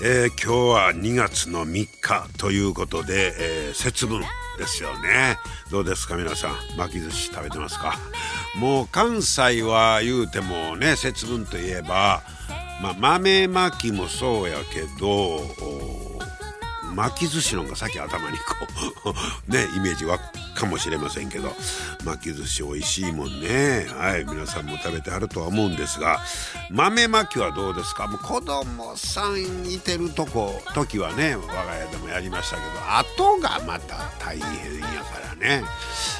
えー、今日は2月の3日ということで、えー、節分ですよね。どうですか皆さん？巻き寿司食べてますか？もう関西は言うてもね節分といえば、まあ、豆巻きもそうやけど巻き寿司の方がさっき頭にこう ねイメージ湧く。かもしれませんけど。巻き寿司美味しいもんね。はい皆さんも食べてはるとは思うんですが。豆巻きはどうですか？もう子供さんいてるとこ時はね我が家でもやりましたけど。後がまた大変やからね、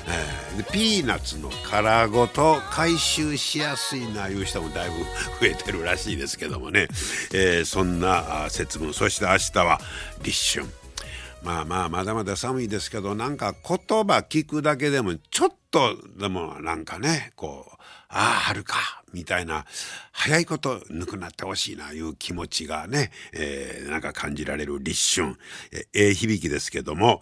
えー、でピーナッツの殻ごと回収しやすいないう人もだいぶ増えてるらしいですけどもね、えー、そんな節分。そして明日は立春。まあまあまだまだ寒いですけどなんか言葉聞くだけでもちょっとでもなんかねこうああ春かみたいな早いことぬくなってほしいないう気持ちがね、えー、なんか感じられる立春ええー、響きですけども、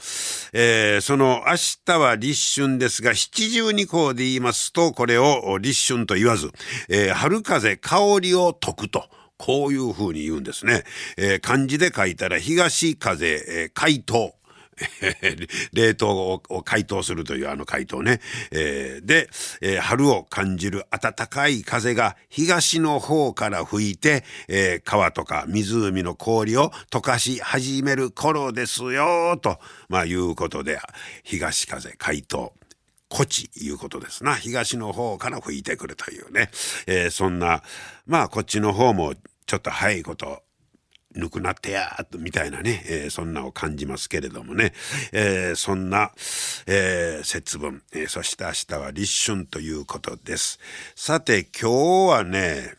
えー、その明日は立春ですが七十二項で言いますとこれを立春と言わず、えー、春風香りを解くと。こういうふうに言うんですね。えー、漢字で書いたら東風、えー、解凍。冷凍を解凍するというあの解凍ね。えー、で、えー、春を感じる暖かい風が東の方から吹いて、えー、川とか湖の氷を溶かし始める頃ですよ、と、まあ、いうことで、東風解凍。こっちいうことですな。東の方から吹いてくるというね。えー、そんな、まあこっちの方もちょっと早いこと、ぬくなってやーみたいなね、えー、そんなを感じますけれどもね。えー、そんな、えー、節分、え、そして明日は立春ということです。さて今日はね、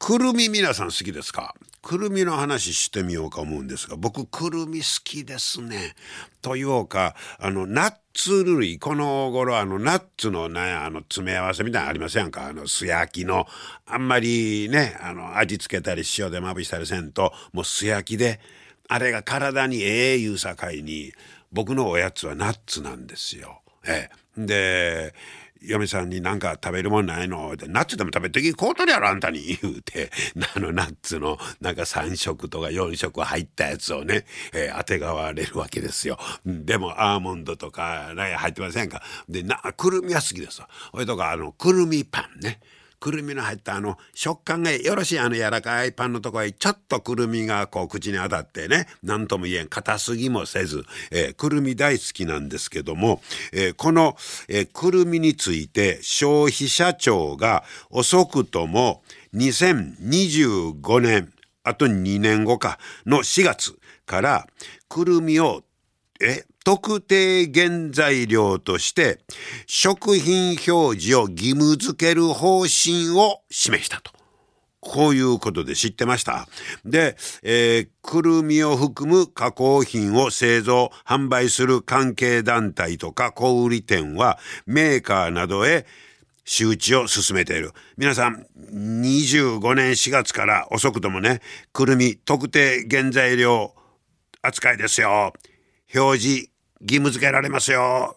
くるみ皆さん好きですか？くるみの話してみようか思うんですが僕くるみ好きですね。というかあのナッツ類この頃あのナッツのねあの詰め合わせみたいなのありませんか？あの素焼きのあんまりねあの味付けたり塩でまぶしたりせんともう素焼きであれが体にええいうさかいに僕のおやつはナッツなんですよ。ええ、で嫁さんになんか食べるもんないの？ってナッツでも食べてきこうとりやろあんたに 言うてあのナッツのなんか3色とか4色入ったやつをね、えー、あてがわれるわけですよ。でもアーモンドとか入ってませんか？でなくるみは好きですわ。それとかあのくるみパンね。くるみの入ったあの食感がよろしいあの柔らかいパンのところへちょっとくるみがこう口に当たってね何とも言えん硬すぎもせず、えー、くるみ大好きなんですけども、えー、この、えー、くるみについて消費者庁が遅くとも2025年あと2年後かの4月からくるみをえ特定原材料として食品表示を義務付ける方針を示したと。こういうことで知ってましたで、えー、くるみを含む加工品を製造、販売する関係団体とか小売店はメーカーなどへ周知を進めている。皆さん、25年4月から遅くともね、くるみ特定原材料扱いですよ。表示義務付けられますよ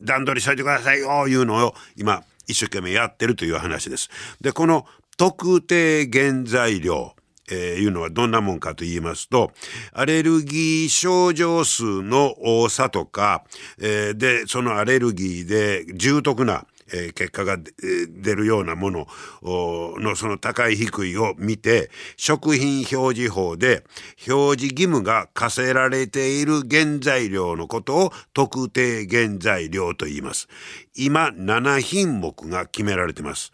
段取りしといてくださいよいうのを今一生懸命やってるという話です。でこの特定原材料えー、いうのはどんなもんかと言いますとアレルギー症状数の多さとか、えー、でそのアレルギーで重篤なえー、結果が出るようなもののその高い低いを見て食品表示法で表示義務が課せられている原材料のことを特定原材料と言います。今7品目が決められてます。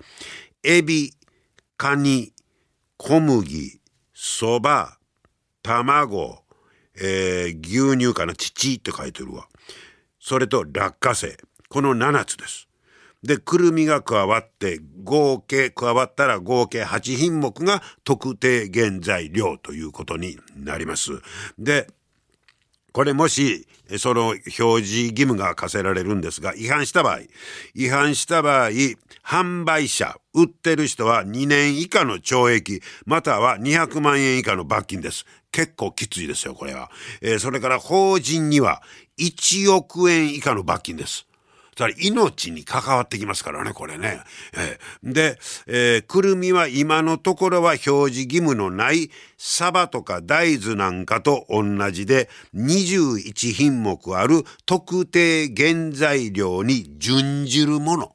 エビ、カニ、小麦、そば、卵、えー、牛乳かな、乳って書いてるわ。それと落花生。この7つです。で、くるみが加わって、合計、加わったら合計8品目が特定原材料ということになります。で、これもし、その表示義務が課せられるんですが、違反した場合、違反した場合、販売者、売ってる人は2年以下の懲役、または200万円以下の罰金です。結構きついですよ、これは。えー、それから法人には1億円以下の罰金です。つまり命に関わってきますからね、これね。えー、で、えー、くるみは今のところは表示義務のないサバとか大豆なんかと同じで21品目ある特定原材料に準じるもの。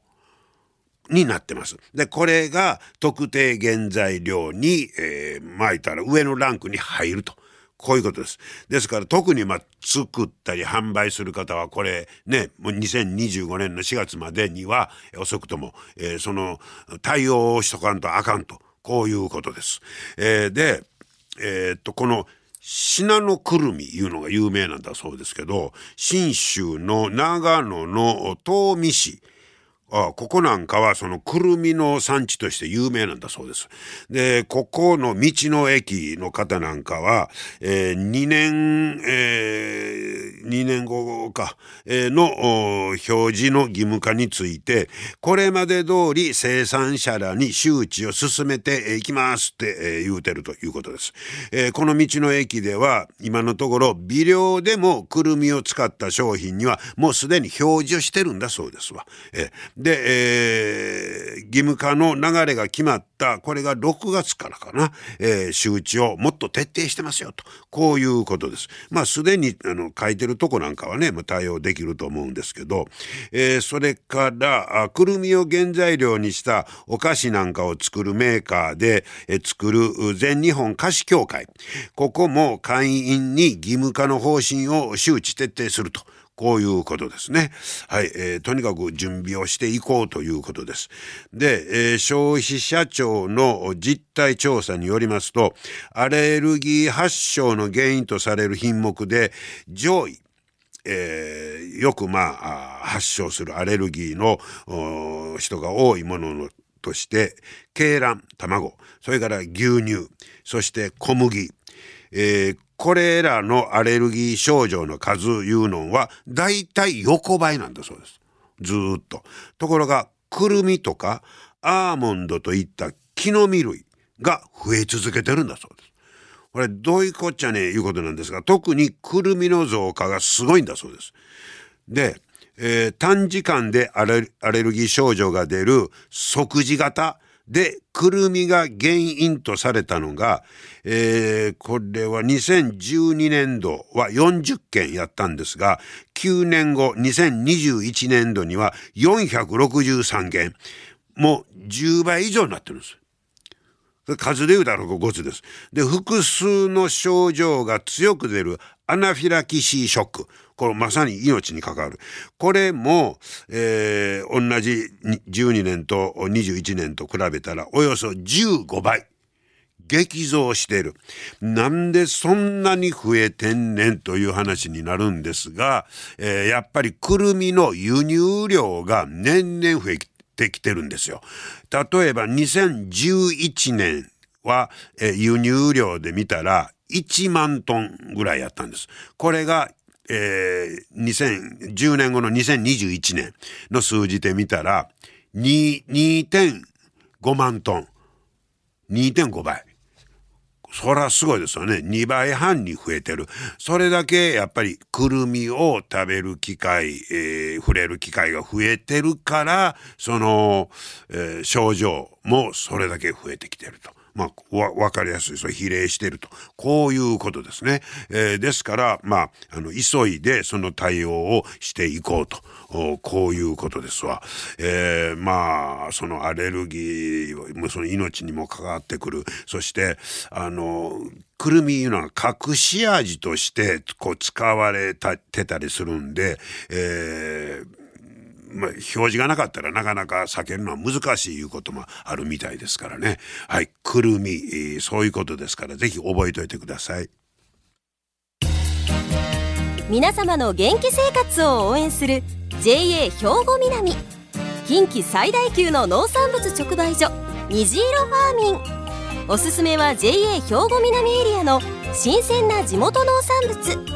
になってます。で、これが特定原材料に、えー、巻いたら上のランクに入ると。こういうことです。ですから特にまあ作ったり販売する方はこれね、もう2025年の4月までには遅くとも、えー、その対応をしとかんとあかんと、こういうことです。えー、で、えー、っと、この信濃くるみいうのが有名なんだそうですけど、信州の長野の東御市、あここなんかはそのくるみの産地として有名なんだそうです。で、ここの道の駅の方なんかは、えー、2年、えー、2年後か、えー、の表示の義務化について、これまで通り生産者らに周知を進めていきますって、えー、言うてるということです。えー、この道の駅では今のところ微量でもくるみを使った商品にはもうすでに表示をしてるんだそうですわ。えーで、えー、義務化の流れが決まった、これが6月からかな、えー、周知をもっと徹底してますよと、こういうことです。まあ、すでに、あの、書いてるとこなんかはね、もう対応できると思うんですけど、えー、それから、くるみを原材料にしたお菓子なんかを作るメーカーで、えー、作る全日本菓子協会。ここも会員に義務化の方針を周知徹底すると。こういうことですね。はい、えー、とにかく準備をしていこうということです。で、えー、消費者庁の実態調査によりますと、アレルギー発症の原因とされる品目で上位、えー、よくまあ発症するアレルギーの人が多いもののとして鶏卵卵それから牛乳そして小麦、えー、これらのアレルギー症状の数いうのは大体横ばいなんだそうです。ずっと。ところが、くるみとかアーモンドといった木の実類が増え続けてるんだそうです。これどういうこっちゃねいうことなんですが、特にくるみの増加がすごいんだそうです。で、えー、短時間でアレルギー症状が出る即時型で、くるみが原因とされたのが、えー、これは2012年度は40件やったんですが、9年後、2021年度には463件、もう10倍以上になってるんです。数で言うたら5つです。で、複数の症状が強く出るアナフィラキシーショック。これまさに命に関わる。これも、えー、同じ12年と21年と比べたらおよそ15倍。激増している。なんでそんなに増えてんねんという話になるんですが、えー、やっぱりくるみの輸入量が年々増えてきてるんですよ。例えば2011年は、えー、輸入量で見たら1万トンぐらいやったんです。これがえー、2010年後の2021年の数字で見たら、2.5万トン。2.5倍。そらすごいですよね。2倍半に増えてる。それだけやっぱりくるみを食べる機会、えー、触れる機会が増えてるから、その、えー、症状もそれだけ増えてきてると。まあ、わ、かりやすい。それ比例してると。こういうことですね。えー、ですから、まあ、あの、急いでその対応をしていこうと。こういうことですわ。えー、まあ、そのアレルギーその命にも関わってくる。そして、あの、くるみいうのは隠し味としてこう使われてたりするんで、えーまあ、表示がなかったらなかなか避けるのは難しいいうこともあるみたいですからね。はい、くるみ、えー、そういうことですから、ぜひ覚えておいてください。皆様の元気生活を応援する JA 兵庫南近畿最大級の農産物直売所虹色ファーミンおすすめは JA 兵庫南エリアの新鮮な地元農産物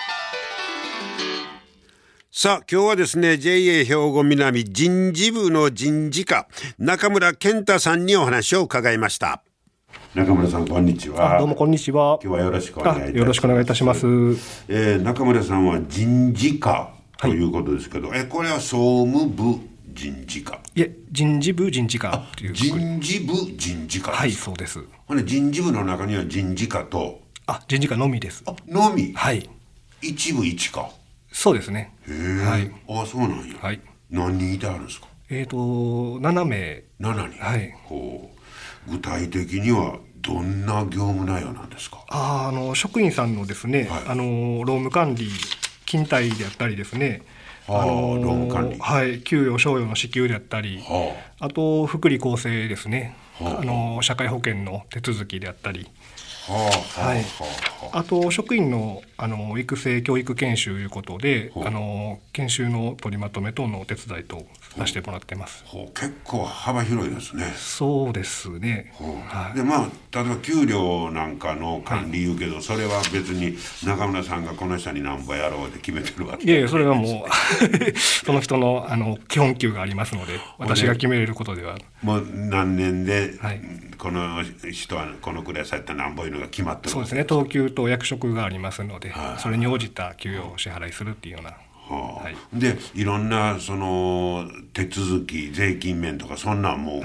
さあ今日はですね JA 兵庫南人事部の人事課中村健太さんにお話を伺いました。中村さんこんにちは。どうもこんにちは。今日はよろしくお願いいたします。よろしくお願いいたします、えー、中村さんは人事課ということですけど、はい、えこれは総務部人事課。いえ人事部人事課っていう。人事部人事課はいそうです。ほんで人事部の中には人事課と。あ人事課のみです。あのみ。はい。一部一課そうですね。へえ、はい、あそうなんや、はい、何人いてあるんですか？えっ、ー、と7名。7人。はい。ほう。具体的にはどんな業務内容なんですか？ああの職員さんのですね、はい、あの労務管理勤怠であったりですね。あの労務管理。はい。給与賞与の支給であったり、はあ、あと福利厚生ですね、はあ、あの社会保険の手続きであったりはい、あと職員のあの育成教育研修ということで、あの研修の取りまとめ等のお手伝いとさせてもらってます。結構幅広いですね。そうですね。はい、でまあ例えば給料なんかの管理言うけど、はい、それは別に中村さんがこの人に何ぼやろうって決めてるわけいやいやそれはもう その人のあの基本給がありますので私が決めれることでは。もう何年で、はい、この人はこのくらいされた何ぼいうのが決まってるそうですね。等級と役職がありますので、それに応じた給与を支払いするっていうような。はあ、はい、でいろんなその手続き税金面とかそんなんも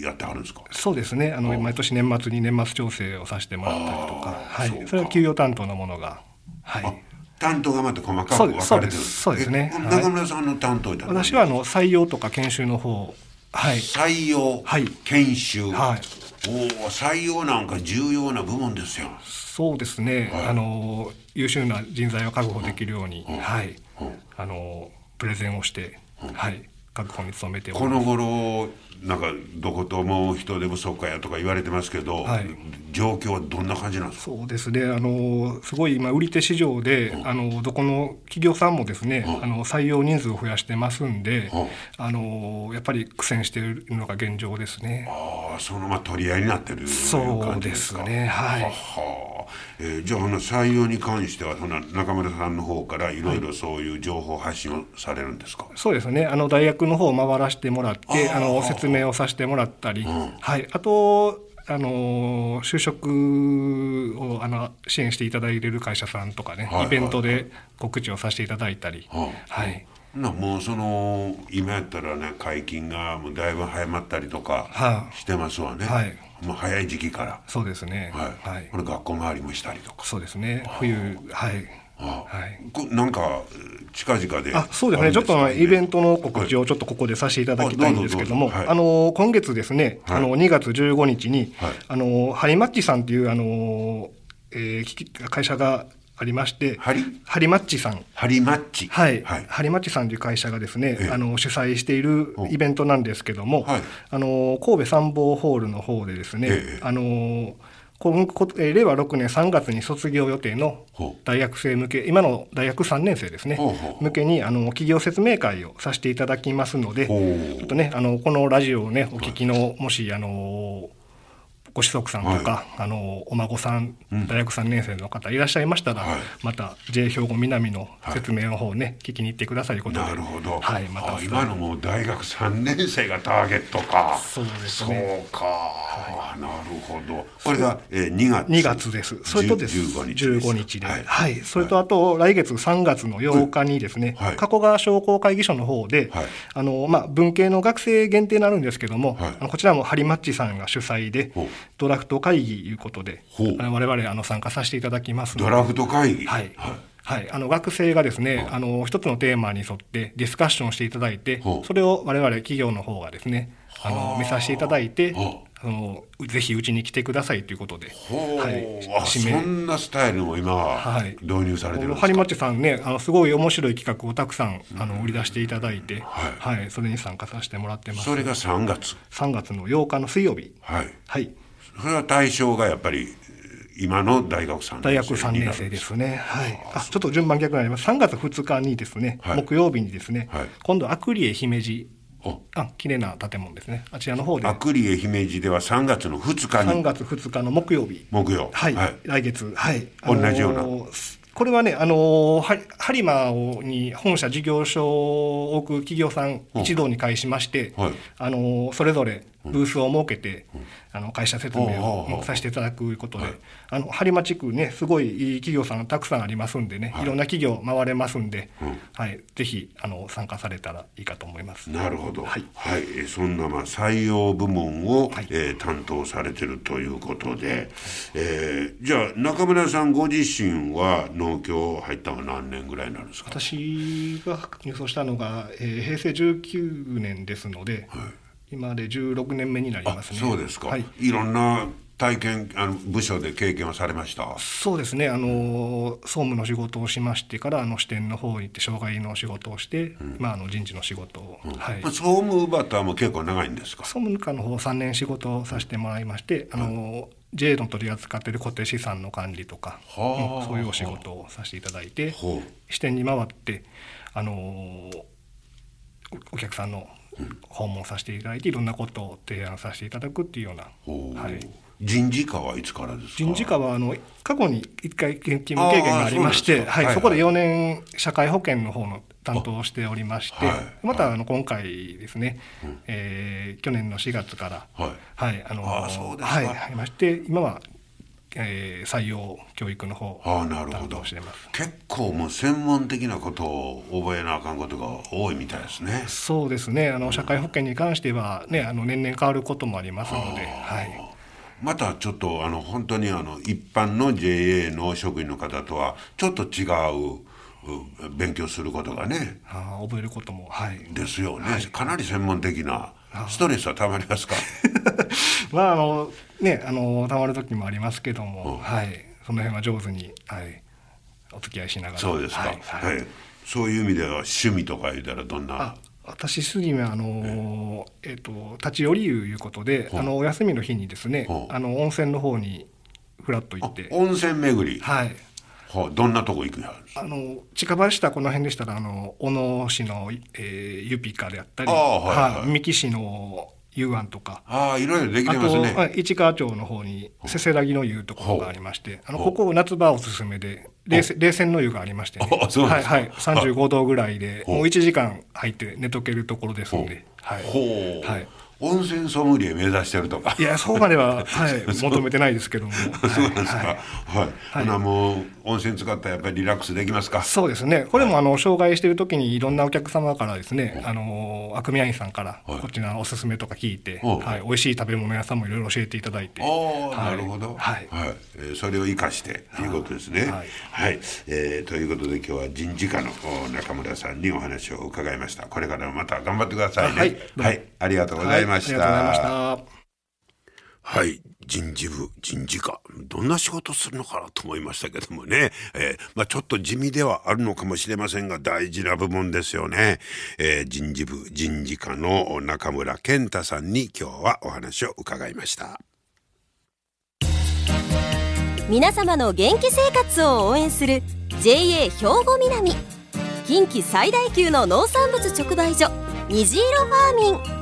やってはるんですか、はい、そうですね。あの毎年年末に年末調整をさせてもらったりとか。はい、それは給与担当のものがはい。担当がまた細かく分かれてるそうです。ね。中村さんの担当私はあの採用とか研修の方。はい。採用、はい、研修。はいお採用なんか重要な部門ですよ。そうですね、はい、あの優秀な人材を確保できるように、うん、はい、うん、あのプレゼンをして、うん、はい確保に努めてこの頃なんかどことも人手不足かやとか言われてますけど、はい、状況はどんな感じなんですか？そうですね。あのすごい今売り手市場で、うん、あのどこの企業さんもですね、うん、あの採用人数を増やしてますんで、うん、あのやっぱり苦戦しているのが現状ですね。ああそのまあ取り合いになってるそうですね。はい。はは。えー、じゃあ採用に関してはその中村さんの方からいろいろそういう情報発信をされるんですか、はい、そうですね。あの大学の方を回らせてもらってあの説明をさせてもらったり、うん、はい、あとあの就職をあの支援していただいている会社さんとかね、はいはい、イベントで告知をさせていただいたり、はい、はいなもうその今やったらね解禁がもうだいぶ早まったりとかしてますわね、はい、もう早い時期から。そうですね。はい、はい、これ学校周りもしたりとか。そうですね。冬はいはい、なんか近々であそうですね。ちょっとイベントの告知をちょっとここでさせていただきたいんですけども、はい、あの今月ですね、はい、あの2月15日に、はい、あのハリマッチさんというあの、えー、会社がありまして、ハリ？ハリマッチさん。ハリマッチ。はい。はい、ハリマッチさんという会社がですね、あの、主催しているイベントなんですけども、はい、あの、神戸参謀ホールの方でですね、あの、今令和6年3月に卒業予定の大学生向け、今の大学3年生ですね、向けにあの企業説明会をさせていただきますので、ちょっとね、あのこのラジオをね、お聞きの、もし、あのご子息さんとか、はい、あのお孫さん、大学3年生の方いらっしゃいましたら、はい、また J 兵庫南の説明の方ね、はい、聞きに行ってくださいことでなるほど、はい、また今のもう大学3年生がターゲットか。そうですね。そうか、はい、なるほど。これが、えー、2月。2月です。それとです。15日 ,15 日で、はい、それとあと来月3月の8日にですね、加古川商工会議所の方で、あのまあ、文系の学生限定になるんですけども、あのこちらもハリマッチさんが主催でドラフト会議いうことで、我々あの参加させていただきますドラフト会議？はい、はい、あの学生がですね、あの一つのテーマに沿ってディスカッションしていただいて、それを我々企業の方がですね、あ。の見させていただいて、あ。のぜひうちに来てくださいということで、はい、そんなスタイルも今は導入されてるんですか、はい、張さんねあのすごい面白い企画をたくさんあの売り出していただいて、はい、はい、それに参加させてもらってます。それが3月。3月の8日の水曜日。はい、はい、それは対象がやっぱり今の大学3年生大学3年生ですね、はい、あちょっと順番逆になります。3月2日にですね、はい、木曜日にですね、はい、今度アクリエ姫路あ綺麗な建物ですね。あちらの方で。アクリエ姫路では3月の2日に。3月2日の木曜日。木曜。はい、はい、来月。はい。同じような。これはね、あの播磨に本社事業所を置く企業さん一堂に会しまして、はい、あのそれぞれブースを設けて、あの会社説明をさせていただくことで、あの播磨地区ね、すごいいい企業さんたくさんありますんでね、い、ろんな企業回れますんで、はい、ぜひあの参加されたらいいかと思います。なるほど。はい、はい、そんなまあ採用部門を、はい、えー、担当されてるということで、えー、じゃあ中村さんご自身は農協入ったのは何年ぐらいなんですか？私が入所したのが、えー、平成19年ですので。はい今で16年目になりますね。そうですか。はい、いろんな体験あの部署で経験はされました？そうですね。あの総務の仕事をしましてからあの支店の方に行って障害の仕事をして、うん、まあ、あの人事の仕事を、うん、はい、総務バッターも結構長いんですか？総務課の方3年仕事をさせてもらいましてあの、JA の取り扱っている固定資産の管理とか、うん、そういうお仕事をさせていただいて支店に回ってあのお客さんの訪問させていただいていろんなことを提案させていただくっていうような、はい、人事課はいつからですか？人事課はあの過去に1回勤務経験がありましてはい、そこで4年社会保険の方の担当をしておりまして、はい、またあの今回ですね、うん、えー、去年の4月から、はい、はい、あのはい、まして今はえー、採用教育の方あなるほど。結構もう専門的なことを覚えなあかんことが多いみたいですね。そうですね。あの社会保険に関しては、ね、あの年々変わることもありますので、はい、またちょっとあの本当にあの一般の JA の職員の方とはちょっと違う勉強することがねあ覚えることもはい。ですよね、はい、かなり専門的なストレスはたまりますか？まああのねあのたまる時もありますけども、うん、はい。その辺は上手に、はい、お付き合いしながら。そうですか、はい、はい。はい、そういう意味では趣味とか言ったらどんな？私すぎはあの、えー、と立ち寄りいうことで、あのお休みの日にですね、あの温泉の方にふらっと行って。温泉巡り？はい。はあ、どんなとこ行くや？あの近場下この辺でしたらあの小野市の、えー、ユピカであったりあ、はい。はい、三木市の遊湾とか。ああいろいろできてますね。あと市川町の方にせせらぎの湯ところがありましてあのここ夏場おすすめで冷冷泉の湯がありましてね。はいはい35度ぐらいでもう1時間入って寝とけるところですので。はい、はい温泉ソムリエ目指してるとか。いやそうまでは、はい、求めてないですけども。そうですか。はい、はい、はい、もう温泉使ったらやっぱりリラックスできますか？そうですね。これもあの障害してる時にいろんなお客様からですね、あのアクミアインさんからこっちのおすすめとか聞いて、はい、美味しい食べ物屋さんもいろいろ教えていただいて。ああ、なるほど。はい、はい。えー、それを生かしてということですね。はい、はい、えー、ということで今日は人事課の中村さんにお話を伺いました。これからもまた頑張ってくださいね。はい、はい、ありがとうございました、はいはい。人事部、人事課、どんな仕事するのかなと思いましたけどもね。えー、まあちょっと地味ではあるのかもしれませんが、大事な部門ですよね。えー、人事部、人事課の中村健太さんに今日はお話を伺いました。皆様の元気生活を応援する JA 兵庫南近畿最大級の農産物直売所虹色ファーミン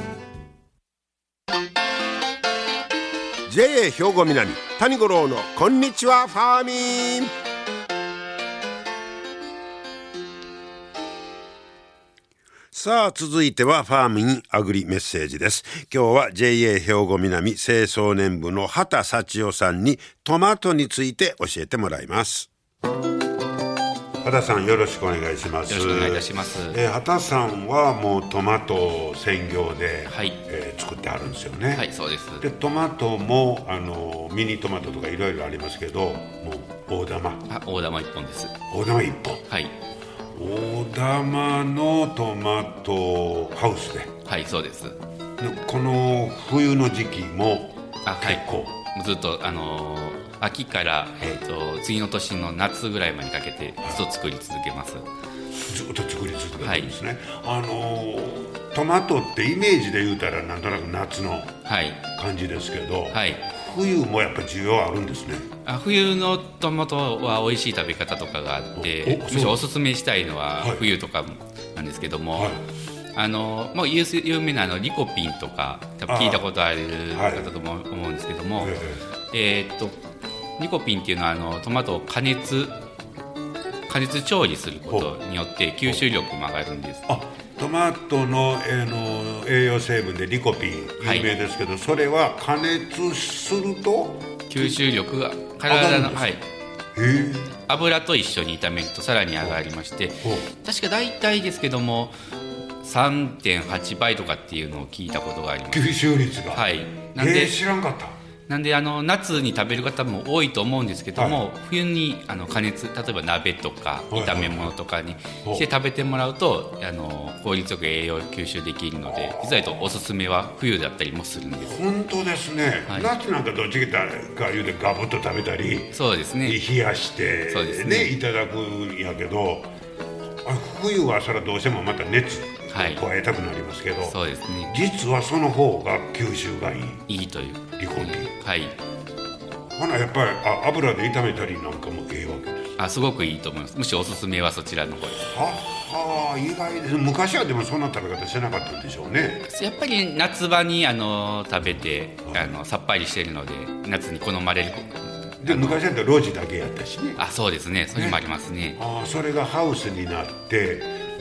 JA 兵庫南谷五郎のこんにちはファーミン。さあ続いてはファーミンアグリメッセージです。今日は JA 兵庫南清掃年部の畑幸代さんにトマトについて教えてもらいます。畑さんよろしくお願いします。よろしくお願いいたします、えー、畑さんはもうトマト専業で、はい。えー、作ってあるんですよね。はいそうです。でトマトもあのミニトマトとかいろいろありますけどもう大玉。あ大玉一本です。大玉一本。はい。大玉のトマトハウスで。はいそうです。この冬の時期も結構、はい、ずっとあのー秋から、えーと、次の年の夏ぐらいまでにかけてずっと作り続けます。ずっと作り続けるんですね、はい、あのトマトってイメージで言うたらなんとなく夏の感じですけど、はい、冬もやっぱ需要あるんですね。あ冬のトマトは美味しい食べ方とかがあってむしろおすすめしたいのは冬とかなんですけども、はい、あのもう有名なあのリコピンとか多分聞いたことある方とも思うんですけども、えー、っとリコピンっていうのはあのトマトを加熱加熱調理することによって吸収力も上がるんです、あトマトの,、えー、の栄養成分でリコピン有名ですけど、はい、それは加熱すると？吸収力が体のはい。油と一緒に炒めるとさらに上がりまして確か大体ですけども3.8倍とかっていうのを聞いたことがあります。吸収率が。はい。なんで、えー、知らんかったなんであの夏に食べる方も多いと思うんですけども、はい、冬にあの加熱例えば鍋とか炒め物とかにして食べてもらうとあの効率よく栄養吸収できるので実はとおすすめは冬だったりもするんです。本当ですね、はい、夏なんかどっちか言うてガブッと食べたりそうですね。冷やしてね、ね、いただくんやけど冬はそれはどうしてもまた熱加えたくなりますけど、はい、そうですね。実はその方が吸収がいい。いいというリコピンはい。ほなやっぱりあ油で炒めたりなんかもええわけです。あすごくいいと思います。むしろおすすめはそちらの方です。はは意外です。昔はでもそんな食べ方してなかったんでしょうね。やっぱり夏場にあの食べてあのさっぱりしてるので夏に好まれる。で昔だったら路地だけやったしね。あそうですね。それもありますね、ね、あそれがハウスになって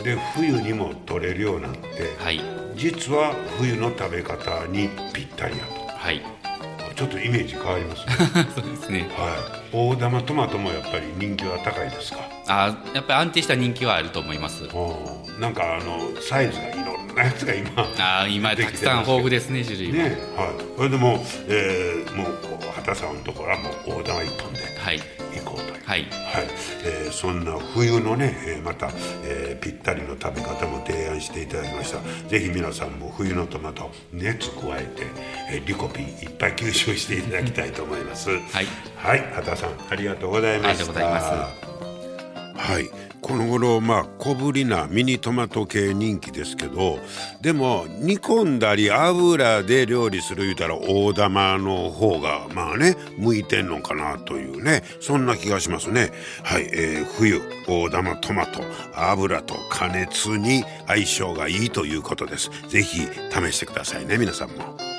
で冬にも取れるようになって、はい、実は冬の食べ方にぴったりやと。はいちょっとイメージ変わりますね。そうですね。はい。大玉トマトもやっぱり人気は高いですか？あやっぱり安定した人気はあると思います。なんかあのサイズがいろんなやつが今。あ今たくさん豊富ですね種類ねはい。それでも、えー、もう畑さんのところはもう大玉一本で。行こうとい。うはい、はい。えー、そんな冬のね、えー、また、えー、ぴったりの食べ方も提案していただきました。ぜひ皆さんも冬のトマト熱加えて、えー、リコピンいっぱい吸収していただきたいと思います。はい、はい、畑さんありがとうございました。ありがとうございます。はいこの頃まあ小ぶりなミニトマト系人気ですけどでも煮込んだり油で料理する言うたら大玉の方がまあね向いてんのかなというねそんな気がしますねはい、えー、冬大玉トマト油と加熱に相性がいいということです是非試してくださいね皆さんも。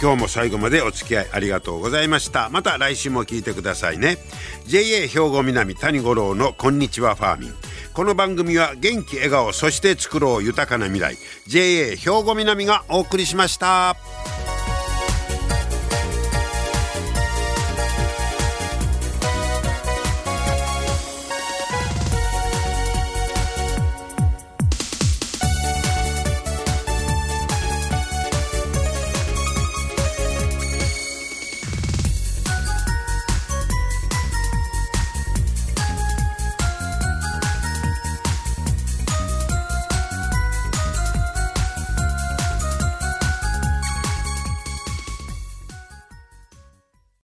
今日も最後までお付き合いありがとうございました。また来週も聞いてくださいね。JA 兵庫南谷五郎のこんにちはファーミン。この番組は元気笑顔そして作ろう豊かな未来。JA 兵庫南がお送りしました。